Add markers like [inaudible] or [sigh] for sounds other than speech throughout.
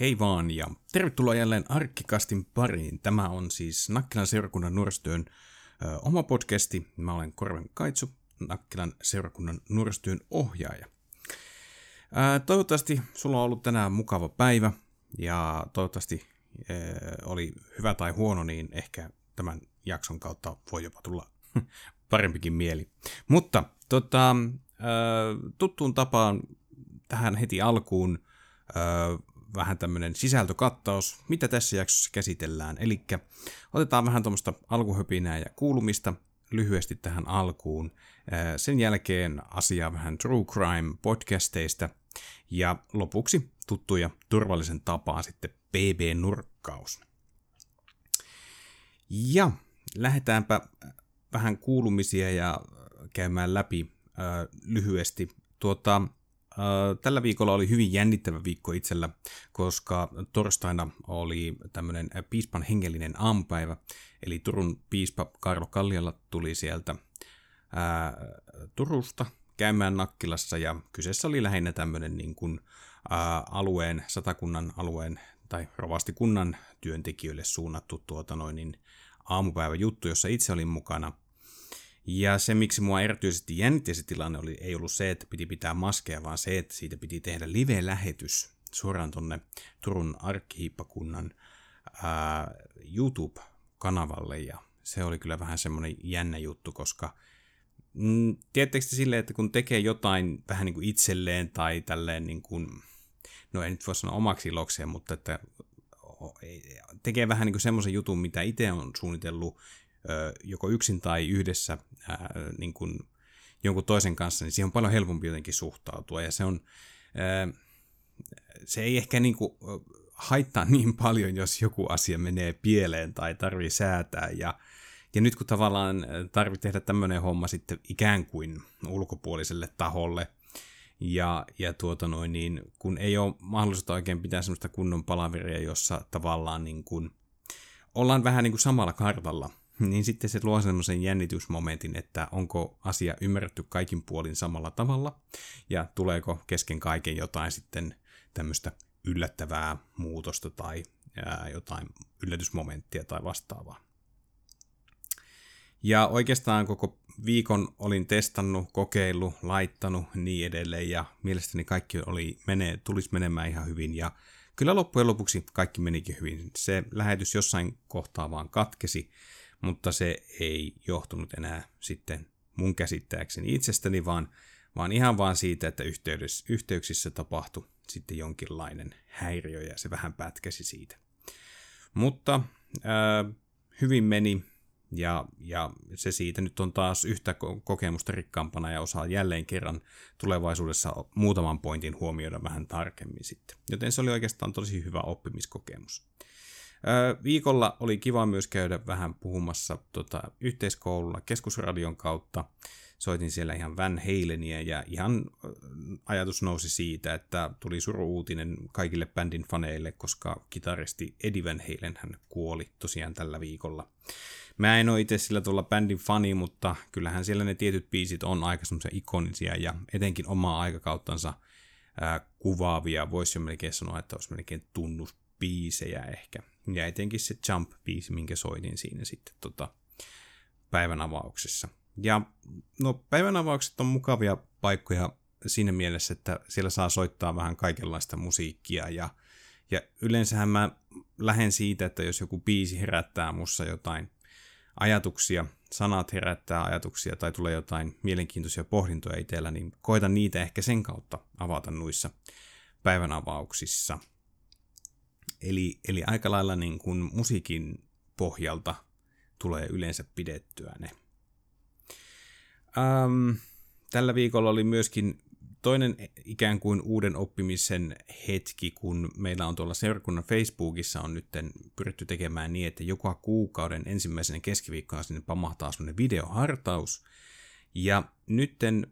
Hei vaan ja tervetuloa jälleen Arkkikastin pariin. Tämä on siis Nakkilan seurakunnan nuorisotyön ö, oma podcasti. Mä olen Korven Kaitsu, Nakkilan seurakunnan nuorisotyön ohjaaja. Ö, toivottavasti sulla on ollut tänään mukava päivä ja toivottavasti ö, oli hyvä tai huono, niin ehkä tämän jakson kautta voi jopa tulla [laughs] parempikin mieli. Mutta tota, ö, tuttuun tapaan tähän heti alkuun vähän tämmöinen sisältökattaus, mitä tässä jaksossa käsitellään. Eli otetaan vähän tuommoista alkuhöpinää ja kuulumista lyhyesti tähän alkuun. Sen jälkeen asiaa vähän True Crime podcasteista ja lopuksi tuttuja turvallisen tapaa sitten PB-nurkkaus. Ja lähdetäänpä vähän kuulumisia ja käymään läpi äh, lyhyesti. Tuota, Tällä viikolla oli hyvin jännittävä viikko itsellä, koska torstaina oli tämmöinen piispan hengellinen aamupäivä, eli Turun piispa Karlo Kalliolla tuli sieltä ää, Turusta käymään Nakkilassa, ja kyseessä oli lähinnä tämmöinen niin kuin, ää, alueen, satakunnan alueen tai rovastikunnan työntekijöille suunnattu tuota noin, niin aamupäiväjuttu, jossa itse olin mukana – ja se, miksi mua erityisesti jännitti se tilanne, oli, ei ollut se, että piti pitää maskeja, vaan se, että siitä piti tehdä live-lähetys suoraan tonne Turun arkkihiippakunnan YouTube-kanavalle. Ja se oli kyllä vähän semmoinen jännä juttu, koska mm, tiedättekö te silleen, että kun tekee jotain vähän niin kuin itselleen tai tälleen niin kuin, no ei nyt voi sanoa omaksi ilokseen, mutta että tekee vähän niin kuin semmoisen jutun, mitä itse on suunnitellut joko yksin tai yhdessä ää, niin kuin jonkun toisen kanssa, niin siihen on paljon helpompi jotenkin suhtautua. Ja se on, ää, se ei ehkä niin kuin haittaa [laughs] niin paljon, jos joku asia menee pieleen tai tarvii säätää. Ja, ja nyt kun tavallaan tarvitsee tehdä tämmöinen homma sitten ikään kuin ulkopuoliselle taholle, ja, ja tuota noin, niin kun ei ole mahdollisuutta oikein pitää semmoista kunnon palaveria, jossa tavallaan niin kuin ollaan vähän niin kuin samalla kartalla, niin sitten se luo semmoisen jännitysmomentin, että onko asia ymmärretty kaikin puolin samalla tavalla, ja tuleeko kesken kaiken jotain sitten tämmöistä yllättävää muutosta tai ää, jotain yllätysmomenttia tai vastaavaa. Ja oikeastaan koko viikon olin testannut, kokeillut, laittanut niin edelleen ja mielestäni kaikki oli menee, tulisi menemään ihan hyvin ja kyllä loppujen lopuksi kaikki menikin hyvin. Se lähetys jossain kohtaa vaan katkesi mutta se ei johtunut enää sitten mun käsittääkseni itsestäni, vaan, vaan ihan vaan siitä, että yhteyksissä tapahtui sitten jonkinlainen häiriö ja se vähän pätkäsi siitä. Mutta ää, hyvin meni ja, ja se siitä nyt on taas yhtä kokemusta rikkaampana ja osaa jälleen kerran tulevaisuudessa muutaman pointin huomioida vähän tarkemmin sitten. Joten se oli oikeastaan tosi hyvä oppimiskokemus. Viikolla oli kiva myös käydä vähän puhumassa tota, yhteiskoululla keskusradion kautta. Soitin siellä ihan Van Halenia ja ihan ajatus nousi siitä, että tuli suru-uutinen kaikille bändin faneille, koska kitaristi Eddie Van Halen hän kuoli tosiaan tällä viikolla. Mä en ole itse sillä tuolla bändin fani, mutta kyllähän siellä ne tietyt biisit on aika semmoisia ikonisia ja etenkin omaa aikakauttansa kuvaavia. Voisi jo melkein sanoa, että olisi melkein tunnusbiisejä ehkä. Ja etenkin se Jump-biisi, minkä soitin siinä sitten tota, päivän avauksessa. Ja no, päivän avaukset on mukavia paikkoja siinä mielessä, että siellä saa soittaa vähän kaikenlaista musiikkia ja, ja yleensähän mä lähden siitä, että jos joku biisi herättää mussa jotain ajatuksia, sanat herättää ajatuksia tai tulee jotain mielenkiintoisia pohdintoja itsellä, niin koitan niitä ehkä sen kautta avata nuissa päivän avauksissa – Eli, eli aika lailla niin kuin musiikin pohjalta tulee yleensä pidettyä ne. Ähm, tällä viikolla oli myöskin toinen ikään kuin uuden oppimisen hetki, kun meillä on tuolla seurakunnan Facebookissa on nyt pyritty tekemään niin, että joka kuukauden ensimmäisenä keskiviikkona sinne pamahtaa semmoinen videohartaus, ja nytten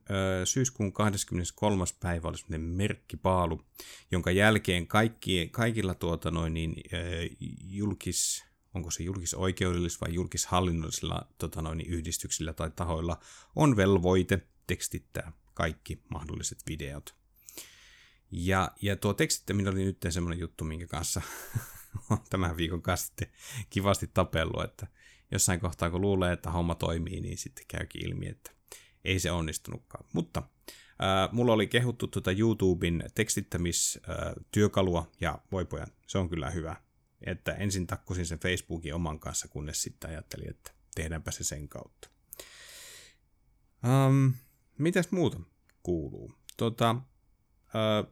syyskuun 23. päivä oli semmoinen merkkipaalu, jonka jälkeen kaikki, kaikilla tuota noin niin, julkis, onko se julkisoikeudellis- vai julkishallinnollisilla tota noin, niin yhdistyksillä tai tahoilla on velvoite tekstittää kaikki mahdolliset videot. Ja, ja tuo tekstittäminen oli nyt semmoinen juttu, minkä kanssa [laughs] tämän viikon kanssa sitten kivasti tapellut, että jossain kohtaa kun luulee, että homma toimii, niin sitten käykin ilmi, että ei se onnistunutkaan. Mutta äh, mulla oli kehuttu tuota YouTuben tekstittämistyökalua, ja voi pojan, se on kyllä hyvä. Että ensin takkusin sen Facebookin oman kanssa, kunnes sitten ajattelin, että tehdäänpä se sen kautta. Um, mitäs muuta kuuluu? Tota,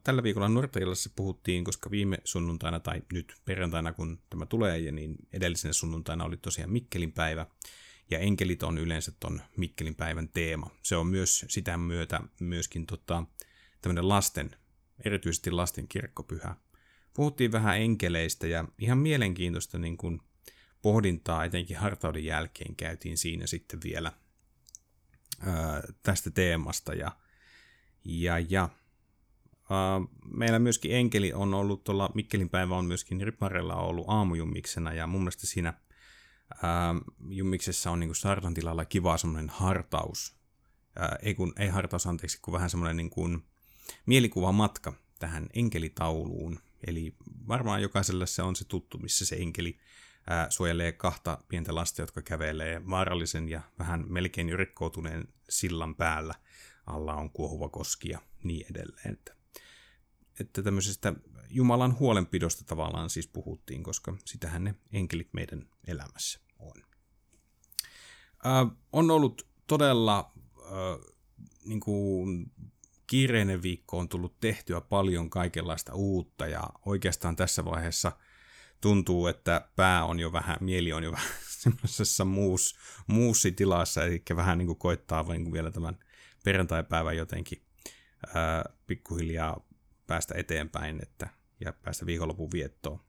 tällä viikolla Nortailassa puhuttiin, koska viime sunnuntaina tai nyt perjantaina, kun tämä tulee, niin edellisenä sunnuntaina oli tosiaan Mikkelin päivä. Ja enkelit on yleensä ton Mikkelin päivän teema. Se on myös sitä myötä myöskin tota, tämmöinen lasten, erityisesti lasten kirkkopyhä. Puhuttiin vähän enkeleistä ja ihan mielenkiintoista niin kuin pohdintaa etenkin hartauden jälkeen käytiin siinä sitten vielä ää, tästä teemasta. Ja, ja, ja meillä myöskin enkeli on ollut tuolla, Mikkelin päivä on myöskin Riparella ollut aamujummiksena ja mun mielestä siinä ää, jummiksessa on niin kuin tilalla kiva semmoinen hartaus. Ää, ei, kun, ei hartaus, anteeksi, kun vähän semmoinen niin kuin mielikuva matka tähän enkelitauluun. Eli varmaan jokaiselle se on se tuttu, missä se enkeli ää, suojelee kahta pientä lasta, jotka kävelee vaarallisen ja vähän melkein rikkoutuneen sillan päällä. Alla on kuohuva koski ja niin edelleen. Että tämmöisestä Jumalan huolenpidosta tavallaan siis puhuttiin, koska sitähän ne enkelit meidän elämässä on. Ää, on ollut todella ää, niin kuin kiireinen viikko on tullut tehtyä paljon kaikenlaista uutta ja oikeastaan tässä vaiheessa – tuntuu, että pää on jo vähän, mieli on jo [laughs] vähän semmoisessa muus, muussitilassa, eli vähän niin kuin koittaa niin vielä tämän perjantaipäivän jotenkin pikkuhiljaa päästä eteenpäin että, ja päästä viikonlopun viettoon.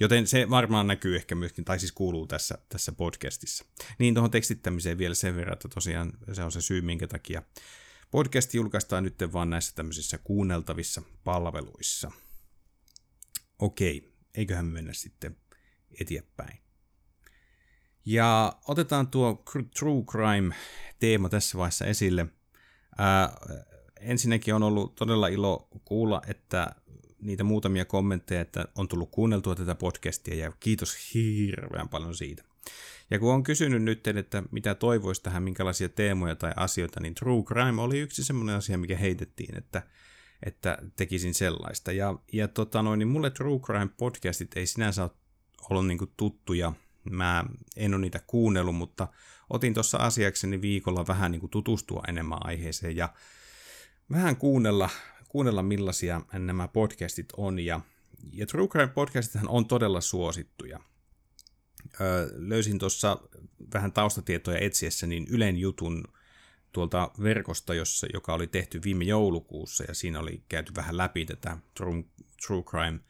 Joten se varmaan näkyy ehkä myöskin, tai siis kuuluu tässä, tässä podcastissa. Niin tuohon tekstittämiseen vielä sen verran, että tosiaan se on se syy, minkä takia podcast julkaistaan nyt vaan näissä tämmöisissä kuunneltavissa palveluissa. Okei, eiköhän me mennä sitten eteenpäin. Ja otetaan tuo True Crime-teema tässä vaiheessa esille. Ää, ensinnäkin on ollut todella ilo kuulla, että niitä muutamia kommentteja, että on tullut kuunneltua tätä podcastia ja kiitos hirveän paljon siitä. Ja kun on kysynyt nyt, että mitä toivoisi tähän, minkälaisia teemoja tai asioita, niin True Crime oli yksi semmoinen asia, mikä heitettiin, että että tekisin sellaista. Ja, ja tota noin, niin mulle True Crime podcastit ei sinänsä ole ollut niin tuttuja. Mä en ole niitä kuunnellut, mutta otin tuossa asiakseni viikolla vähän niin tutustua enemmän aiheeseen ja vähän kuunnella, kuunnella millaisia nämä podcastit on. Ja, ja True Crime podcastithan on todella suosittuja. Öö, löysin tuossa vähän taustatietoja etsiessä niin Ylen jutun tuolta verkosta, jossa, joka oli tehty viime joulukuussa, ja siinä oli käyty vähän läpi tätä True, True Crime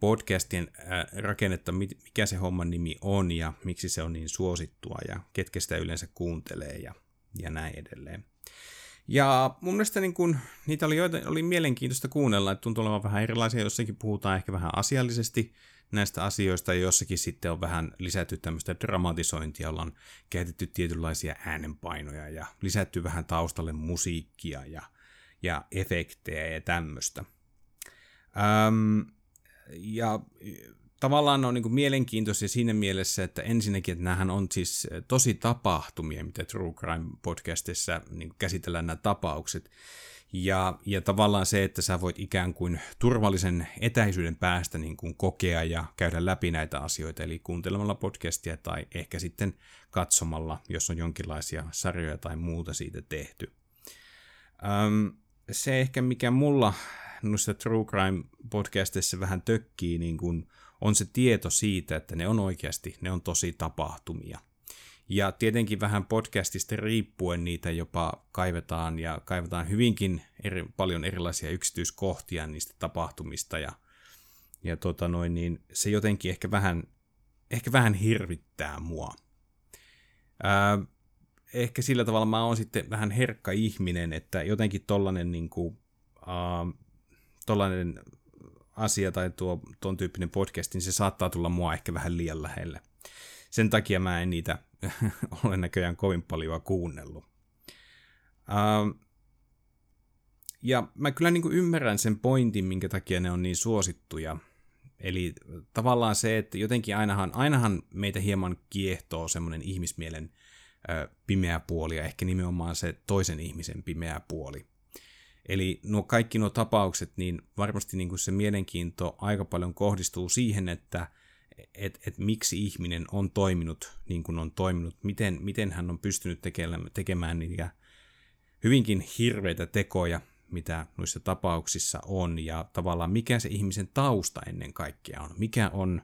podcastien rakennetta, mikä se homman nimi on ja miksi se on niin suosittua ja ketkä sitä yleensä kuuntelee ja, ja näin edelleen. Ja mun mielestä niin kun, niitä oli, joita, oli mielenkiintoista kuunnella, että tuntuu olevan vähän erilaisia, jossakin puhutaan ehkä vähän asiallisesti näistä asioista ja jossakin sitten on vähän lisätty tämmöistä dramatisointia, ollaan käytetty tietynlaisia äänenpainoja ja lisätty vähän taustalle musiikkia ja, ja efektejä ja tämmöistä. Öm, ja tavallaan on niin mielenkiintoisia siinä mielessä, että ensinnäkin, että näähän on siis tosi tapahtumia, mitä True Crime podcastissa niin käsitellään nämä tapaukset. Ja, ja tavallaan se, että sä voit ikään kuin turvallisen etäisyyden päästä niin kuin kokea ja käydä läpi näitä asioita, eli kuuntelemalla podcastia tai ehkä sitten katsomalla, jos on jonkinlaisia sarjoja tai muuta siitä tehty. Öm, se ehkä mikä mulla noissa True Crime podcastissa vähän tökkii, niin kuin on se tieto siitä, että ne on oikeasti, ne on tosi tapahtumia. Ja tietenkin vähän podcastista riippuen niitä jopa kaivetaan ja kaivetaan hyvinkin eri, paljon erilaisia yksityiskohtia niistä tapahtumista ja, ja tota noin, niin se jotenkin ehkä vähän, ehkä vähän hirvittää mua. Ää, ehkä sillä tavalla mä oon sitten vähän herkka ihminen, että jotenkin tollanen, niin kuin, ää, tollanen asia tai tuo, tuon tyyppinen podcast, niin se saattaa tulla mua ehkä vähän liian lähelle. Sen takia mä en niitä [laughs] ole näköjään kovin paljon kuunnellut. Uh, ja mä kyllä niin kuin ymmärrän sen pointin, minkä takia ne on niin suosittuja. Eli tavallaan se, että jotenkin ainahan, ainahan meitä hieman kiehtoo semmoinen ihmismielen ö, pimeä puoli ja ehkä nimenomaan se toisen ihmisen pimeä puoli. Eli nuo kaikki nuo tapaukset, niin varmasti niin kuin se mielenkiinto aika paljon kohdistuu siihen, että et, et miksi ihminen on toiminut niin kuin on toiminut, miten, miten hän on pystynyt tekemään, tekemään niitä hyvinkin hirveitä tekoja, mitä noissa tapauksissa on, ja tavallaan mikä se ihmisen tausta ennen kaikkea on, mikä on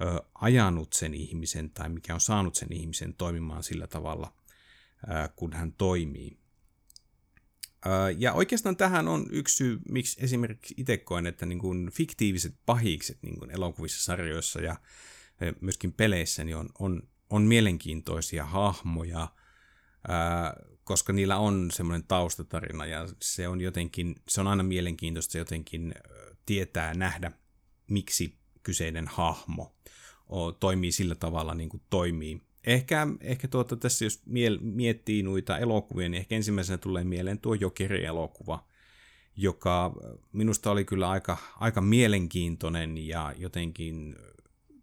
ö, ajanut sen ihmisen tai mikä on saanut sen ihmisen toimimaan sillä tavalla, ö, kun hän toimii. Ö, ja oikeastaan tähän on yksi syy, miksi esimerkiksi itse koen, että niin kuin fiktiiviset pahikset niin kuin elokuvissa, sarjoissa ja myöskin peleissä niin on, on, on mielenkiintoisia hahmoja, koska niillä on semmoinen taustatarina ja se on jotenkin, se on aina mielenkiintoista jotenkin tietää, nähdä, miksi kyseinen hahmo toimii sillä tavalla niin kuin toimii. Ehkä, ehkä tuota, tässä jos miettii noita elokuvia, niin ehkä ensimmäisenä tulee mieleen tuo Jokeri-elokuva, joka minusta oli kyllä aika, aika mielenkiintoinen ja jotenkin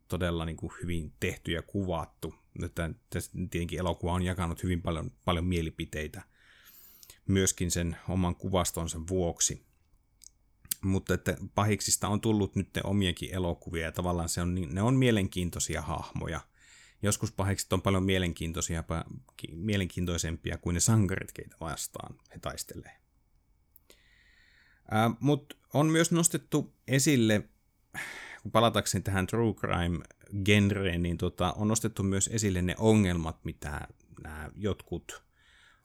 todella niin kuin hyvin tehty ja kuvattu että tietenkin elokuva on jakanut hyvin paljon, paljon mielipiteitä myöskin sen oman kuvastonsa vuoksi. Mutta että pahiksista on tullut nyt omiakin elokuvia ja tavallaan se on, ne on mielenkiintoisia hahmoja. Joskus pahikset on paljon mielenkiintoisia, mielenkiintoisempia kuin ne sankarit, keitä vastaan he taistelee. Mutta on myös nostettu esille, kun palatakseni tähän true crime genreen, niin tota, on nostettu myös esille ne ongelmat, mitä nämä jotkut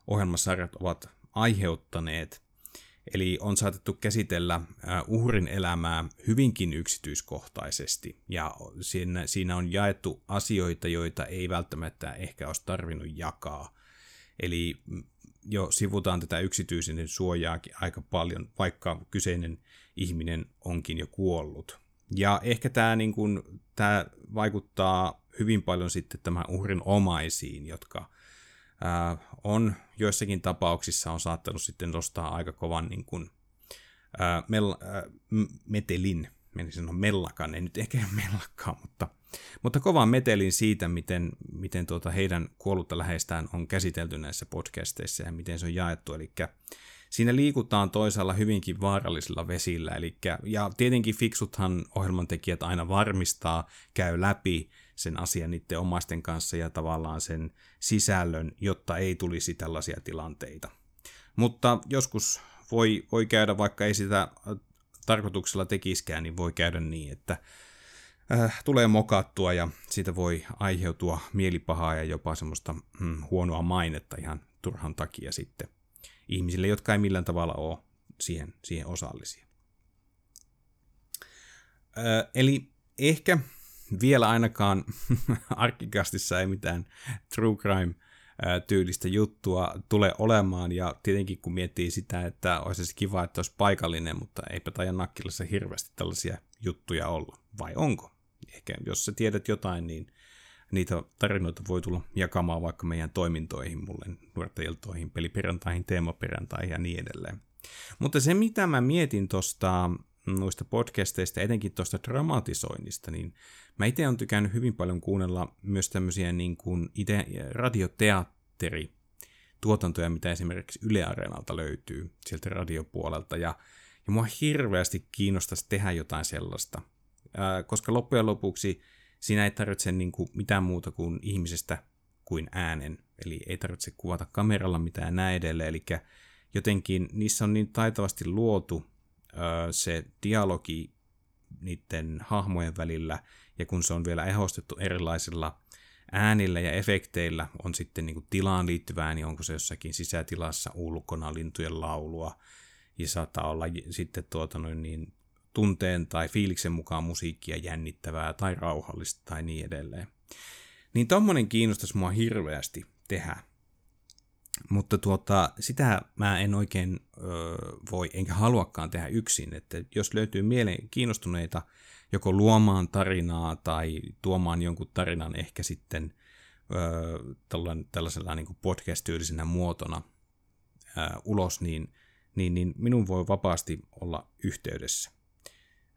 ohjelmasarjat ovat aiheuttaneet. Eli on saatettu käsitellä uhrin elämää hyvinkin yksityiskohtaisesti, ja siinä, siinä on jaettu asioita, joita ei välttämättä ehkä olisi tarvinnut jakaa. Eli jo sivutaan tätä yksityisen suojaakin aika paljon, vaikka kyseinen ihminen onkin jo kuollut. Ja ehkä tämä, niin kuin, tämä vaikuttaa hyvin paljon sitten tämän uhrin omaisiin, jotka ää, on joissakin tapauksissa on saattanut sitten nostaa aika kovan niin kuin, ää, mel, ää, metelin, menisin sanoa mellakan, ei nyt ehkä [laughs] mellakkaa, mutta, mutta kovan metelin siitä, miten, miten tuota heidän kuollutta läheistään on käsitelty näissä podcasteissa ja miten se on jaettu. Eli siinä liikutaan toisaalla hyvinkin vaarallisilla vesillä. Eli, ja tietenkin fiksuthan ohjelmantekijät aina varmistaa, käy läpi sen asian niiden omaisten kanssa ja tavallaan sen sisällön, jotta ei tulisi tällaisia tilanteita. Mutta joskus voi, voi käydä, vaikka ei sitä tarkoituksella tekiskään, niin voi käydä niin, että äh, tulee mokattua ja siitä voi aiheutua mielipahaa ja jopa semmoista hmm, huonoa mainetta ihan turhan takia sitten ihmisille, jotka ei millään tavalla ole siihen, siihen osallisia. Ö, eli ehkä vielä ainakaan [laughs] arkikastissa ei mitään true crime tyylistä juttua tule olemaan, ja tietenkin kun miettii sitä, että olisi se kiva, että olisi paikallinen, mutta eipä tajan nakkilassa hirveästi tällaisia juttuja olla, vai onko? Ehkä jos sä tiedät jotain, niin niitä tarinoita voi tulla jakamaan vaikka meidän toimintoihin, mulle nuortajiltoihin, peliperjantaihin, teemaperjantaihin ja niin edelleen. Mutta se, mitä mä mietin tuosta noista podcasteista, etenkin tuosta dramatisoinnista, niin mä itse olen tykännyt hyvin paljon kuunnella myös tämmöisiä niin kuin ite, radioteatteri tuotantoja, mitä esimerkiksi Yle Areenalta löytyy sieltä radiopuolelta, ja, ja mua hirveästi kiinnostaisi tehdä jotain sellaista, ää, koska loppujen lopuksi siinä ei tarvitse niin kuin mitään muuta kuin ihmisestä kuin äänen. Eli ei tarvitse kuvata kameralla mitään näin edelleen. Eli jotenkin niissä on niin taitavasti luotu se dialogi niiden hahmojen välillä, ja kun se on vielä ehostettu erilaisilla äänillä ja efekteillä, on sitten niin tilaan liittyvä ääni, onko se jossakin sisätilassa ulkona lintujen laulua, ja saattaa olla sitten tuota noin niin tunteen tai fiiliksen mukaan musiikkia jännittävää tai rauhallista tai niin edelleen. Niin tommonen kiinnostaisi mua hirveästi tehdä. Mutta tuota, sitä mä en oikein ö, voi enkä haluakaan tehdä yksin, että jos löytyy mieleen kiinnostuneita joko luomaan tarinaa tai tuomaan jonkun tarinan ehkä sitten ö, tällaisella niin podcast-tyylisenä muotona ö, ulos, niin niin, niin minun voi vapaasti olla yhteydessä.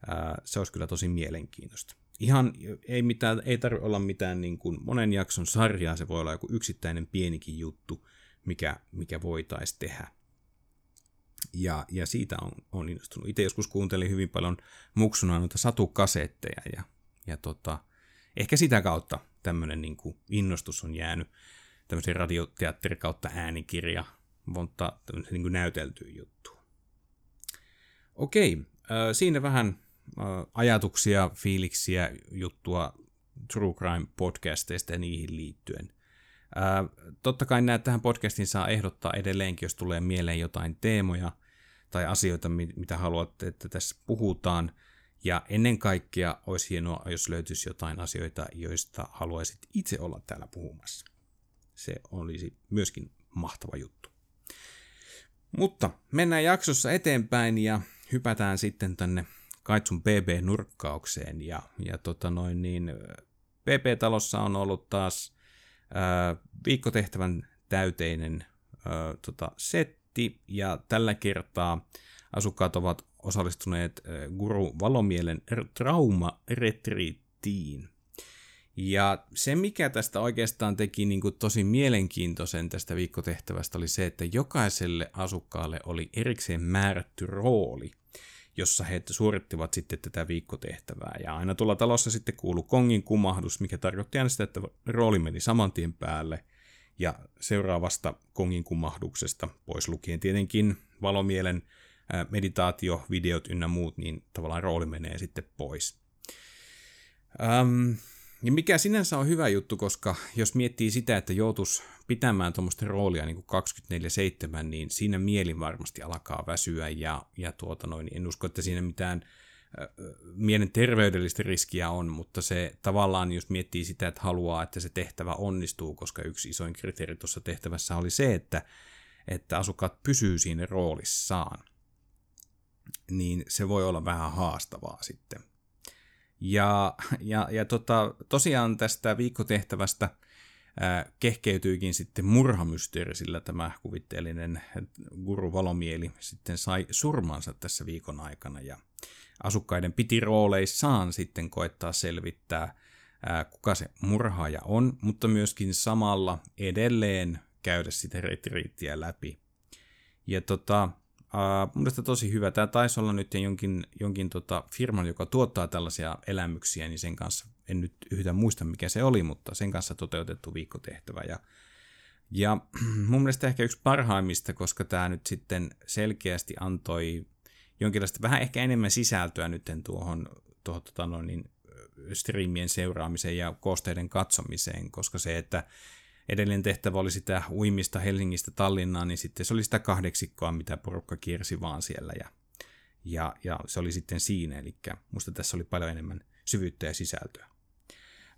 Ää, se olisi kyllä tosi mielenkiintoista. Ihan ei, mitään, ei tarvitse olla mitään niin kuin monen jakson sarjaa, se voi olla joku yksittäinen pienikin juttu, mikä, mikä voitaisiin tehdä. Ja, ja siitä on, on innostunut. Itse joskus kuuntelin hyvin paljon muksuna noita satukasetteja ja, ja tota, ehkä sitä kautta tämmöinen niin kuin innostus on jäänyt tämmöisen radioteatteri kautta äänikirja, mutta tämmöisen niin kuin näyteltyä juttuun. Okei, äh, siinä vähän äh, ajatuksia, fiiliksiä, juttua True Crime podcasteista ja niihin liittyen. Ää, totta kai näitä tähän podcastiin saa ehdottaa edelleenkin, jos tulee mieleen jotain teemoja tai asioita, mitä haluatte, että tässä puhutaan. Ja ennen kaikkea olisi hienoa, jos löytyisi jotain asioita, joista haluaisit itse olla täällä puhumassa. Se olisi myöskin mahtava juttu. Mutta mennään jaksossa eteenpäin ja hypätään sitten tänne Kaitsun BB-nurkkaukseen. Ja, ja tota noin niin, BB-talossa on ollut taas viikkotehtävän täyteinen tota, setti, ja tällä kertaa asukkaat ovat osallistuneet Guru Valomielen trauma-retriittiin. Ja se, mikä tästä oikeastaan teki niin kuin tosi mielenkiintoisen tästä viikkotehtävästä, oli se, että jokaiselle asukkaalle oli erikseen määrätty rooli – jossa he suorittivat sitten tätä viikkotehtävää. Ja aina tuolla talossa sitten kuului kongin kumahdus, mikä tarkoitti aina sitä, että rooli meni saman tien päälle. Ja seuraavasta kongin kumahduksesta, pois lukien tietenkin valomielen meditaatio, videot ynnä muut, niin tavallaan rooli menee sitten pois. Um, ja mikä sinänsä on hyvä juttu, koska jos miettii sitä, että joutuisi pitämään tuommoista roolia niin 24-7, niin siinä mieli varmasti alkaa väsyä ja, ja tuota noin, en usko, että siinä mitään mielen terveydellistä riskiä on, mutta se tavallaan, jos miettii sitä, että haluaa, että se tehtävä onnistuu, koska yksi isoin kriteeri tuossa tehtävässä oli se, että, että asukkaat pysyy siinä roolissaan, niin se voi olla vähän haastavaa sitten. Ja, [laughs] ja, ja tota, tosiaan tästä viikkotehtävästä ää, kehkeytyikin sitten murhamysteeri, sillä tämä kuvitteellinen guru Valomieli sitten sai surmansa tässä viikon aikana. Ja asukkaiden piti rooleissaan sitten koettaa selvittää, ää, kuka se murhaaja on, mutta myöskin samalla edelleen käydä sitä retriittiä läpi. Ja tota, Uh, mun mielestä tosi hyvä. Tämä taisi olla nyt jonkin, jonkin tota firman, joka tuottaa tällaisia elämyksiä, niin sen kanssa, en nyt yhtä muista mikä se oli, mutta sen kanssa toteutettu viikkotehtävä. Ja, ja [clears throat] mun mielestä ehkä yksi parhaimmista, koska tämä nyt sitten selkeästi antoi jonkinlaista vähän ehkä enemmän sisältöä nyt tuohon, tuohon tota noin, niin, striimien seuraamiseen ja koosteiden katsomiseen, koska se, että edellinen tehtävä oli sitä uimista Helsingistä Tallinnaan, niin sitten se oli sitä kahdeksikkoa, mitä porukka kiersi vaan siellä ja, ja, ja se oli sitten siinä, eli musta tässä oli paljon enemmän syvyyttä ja sisältöä.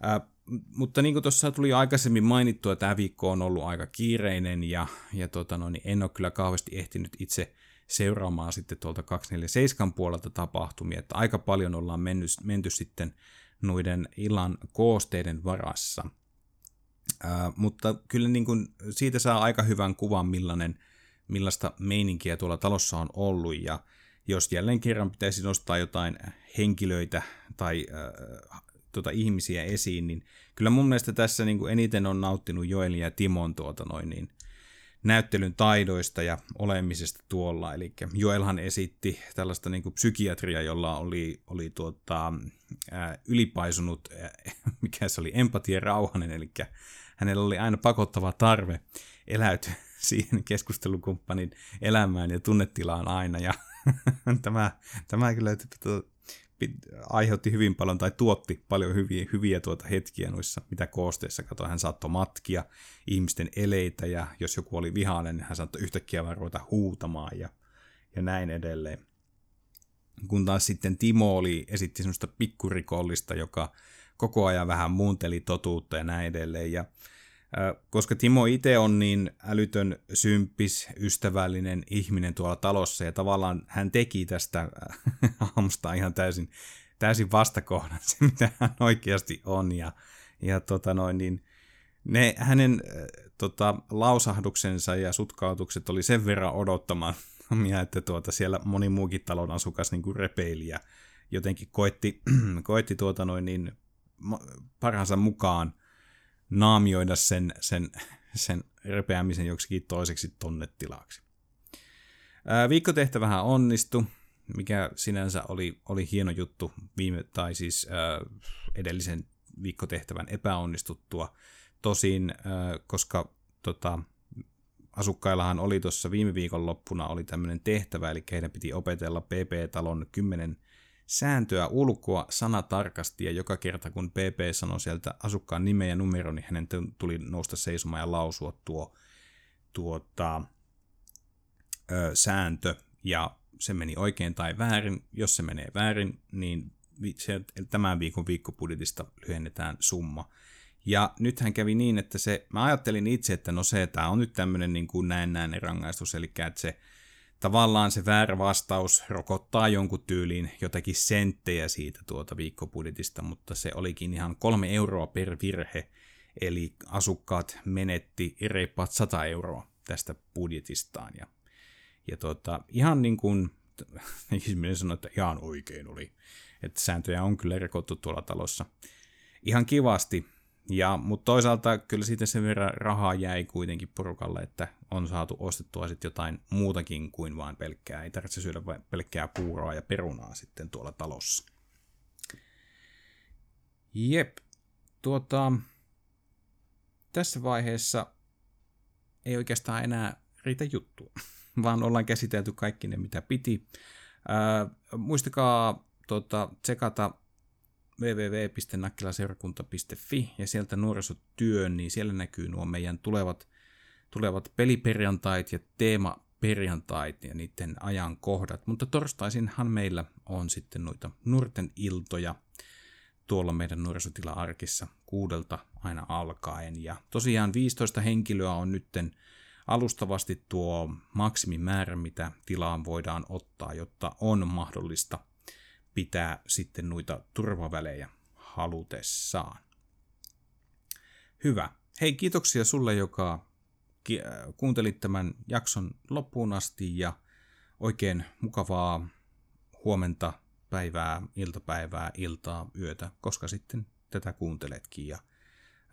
Ää, mutta niin kuin tuossa tuli aikaisemmin mainittua, tämä viikko on ollut aika kiireinen ja, ja tota no, niin en ole kyllä kauheasti ehtinyt itse seuraamaan sitten tuolta 247 puolelta tapahtumia, että aika paljon ollaan mennyt, menty sitten noiden illan koosteiden varassa – Ää, mutta kyllä niin kuin siitä saa aika hyvän kuvan, millainen, millaista meininkiä tuolla talossa on ollut, ja jos jälleen kerran pitäisi nostaa jotain henkilöitä tai äh, tuota, ihmisiä esiin, niin kyllä mun mielestä tässä niin kuin eniten on nauttinut Joelin ja Timon tuota noin, niin näyttelyn taidoista ja olemisesta tuolla. Eli Joelhan esitti tällaista niin kuin psykiatria, jolla oli, oli tuota, ää, ylipaisunut, ää, mikä se oli, empatia rauhanen, eli hänellä oli aina pakottava tarve eläytyä [laughs] siihen keskustelukumppanin elämään ja tunnetilaan aina. Ja [laughs] tämä, tämä kyllä aiheutti hyvin paljon tai tuotti paljon hyviä, hyviä tuota hetkiä noissa, mitä koosteissa. Kato, hän saattoi matkia ihmisten eleitä ja jos joku oli vihainen, niin hän saattoi yhtäkkiä vaan ruveta huutamaan ja, ja näin edelleen. Kun taas sitten Timo oli, esitti semmoista pikkurikollista, joka koko ajan vähän muunteli totuutta ja näin edelleen. Ja koska Timo itse on niin älytön, sympis, ystävällinen ihminen tuolla talossa ja tavallaan hän teki tästä [laughs] aamusta ihan täysin, täysin vastakohdan se, mitä hän oikeasti on. Ja, ja tota noin, niin ne hänen tota, lausahduksensa ja sutkautukset oli sen verran odottamaan, [laughs] että tuota, siellä moni muukin talon asukas niin kuin repeili ja jotenkin koetti, [clears throat] koetti tuota noin niin parhaansa mukaan naamioida sen, sen, sen repeämisen joksikin toiseksi tonnetilaksi. Viikkotehtävähän onnistui, mikä sinänsä oli, oli hieno juttu viime, tai siis ää, edellisen viikkotehtävän epäonnistuttua. Tosin, ää, koska tota, asukkaillahan oli tuossa viime viikon loppuna oli tämmöinen tehtävä, eli heidän piti opetella PP-talon 10 sääntöä ulkoa sanatarkasti, ja joka kerta kun PP sanoi sieltä asukkaan nimeä ja numero, niin hänen tuli nousta seisomaan ja lausua tuo tuota, ö, sääntö, ja se meni oikein tai väärin. Jos se menee väärin, niin se, tämän viikon viikkobudjetista lyhennetään summa. Ja nythän kävi niin, että se, mä ajattelin itse, että no se, tämä on nyt tämmöinen niin kuin näin näin rangaistus, eli että se tavallaan se väärä vastaus rokottaa jonkun tyyliin jotakin senttejä siitä tuota viikkobudjetista, mutta se olikin ihan kolme euroa per virhe, eli asukkaat menetti reippaat 100 euroa tästä budjetistaan. Ja, ja tuota, ihan niin kuin, [laughs] ihminen sanoi, että ihan oikein oli, että sääntöjä on kyllä rikottu tuolla talossa. Ihan kivasti, ja, mutta toisaalta kyllä siitä sen verran rahaa jäi kuitenkin porukalle, että on saatu ostettua sitten jotain muutakin kuin vain pelkkää. Ei tarvitse syödä pelkkää puuroa ja perunaa sitten tuolla talossa. Jep. Tuota, tässä vaiheessa ei oikeastaan enää riitä juttua, [laughs] vaan ollaan käsitelty kaikki ne, mitä piti. Ää, muistakaa tuota, tsekata www.nakkilaseurakunta.fi ja sieltä nuorisotyön, niin siellä näkyy nuo meidän tulevat, tulevat peliperjantait ja teemaperjantait ja niiden ajankohdat. Mutta torstaisinhan meillä on sitten noita nuorten iltoja tuolla meidän nuorisotila-arkissa kuudelta aina alkaen. Ja tosiaan 15 henkilöä on nytten alustavasti tuo maksimimäärä, mitä tilaan voidaan ottaa, jotta on mahdollista – pitää sitten noita turvavälejä halutessaan. Hyvä. Hei, kiitoksia sulle, joka kuuntelit tämän jakson loppuun asti ja oikein mukavaa huomenta, päivää, iltapäivää, iltaa, yötä, koska sitten tätä kuunteletkin. Ja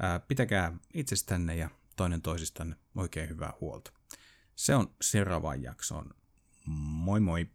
äh, pitäkää itsestänne ja toinen toisistanne oikein hyvää huolta. Se on seuraavaan jaksoon. Moi moi!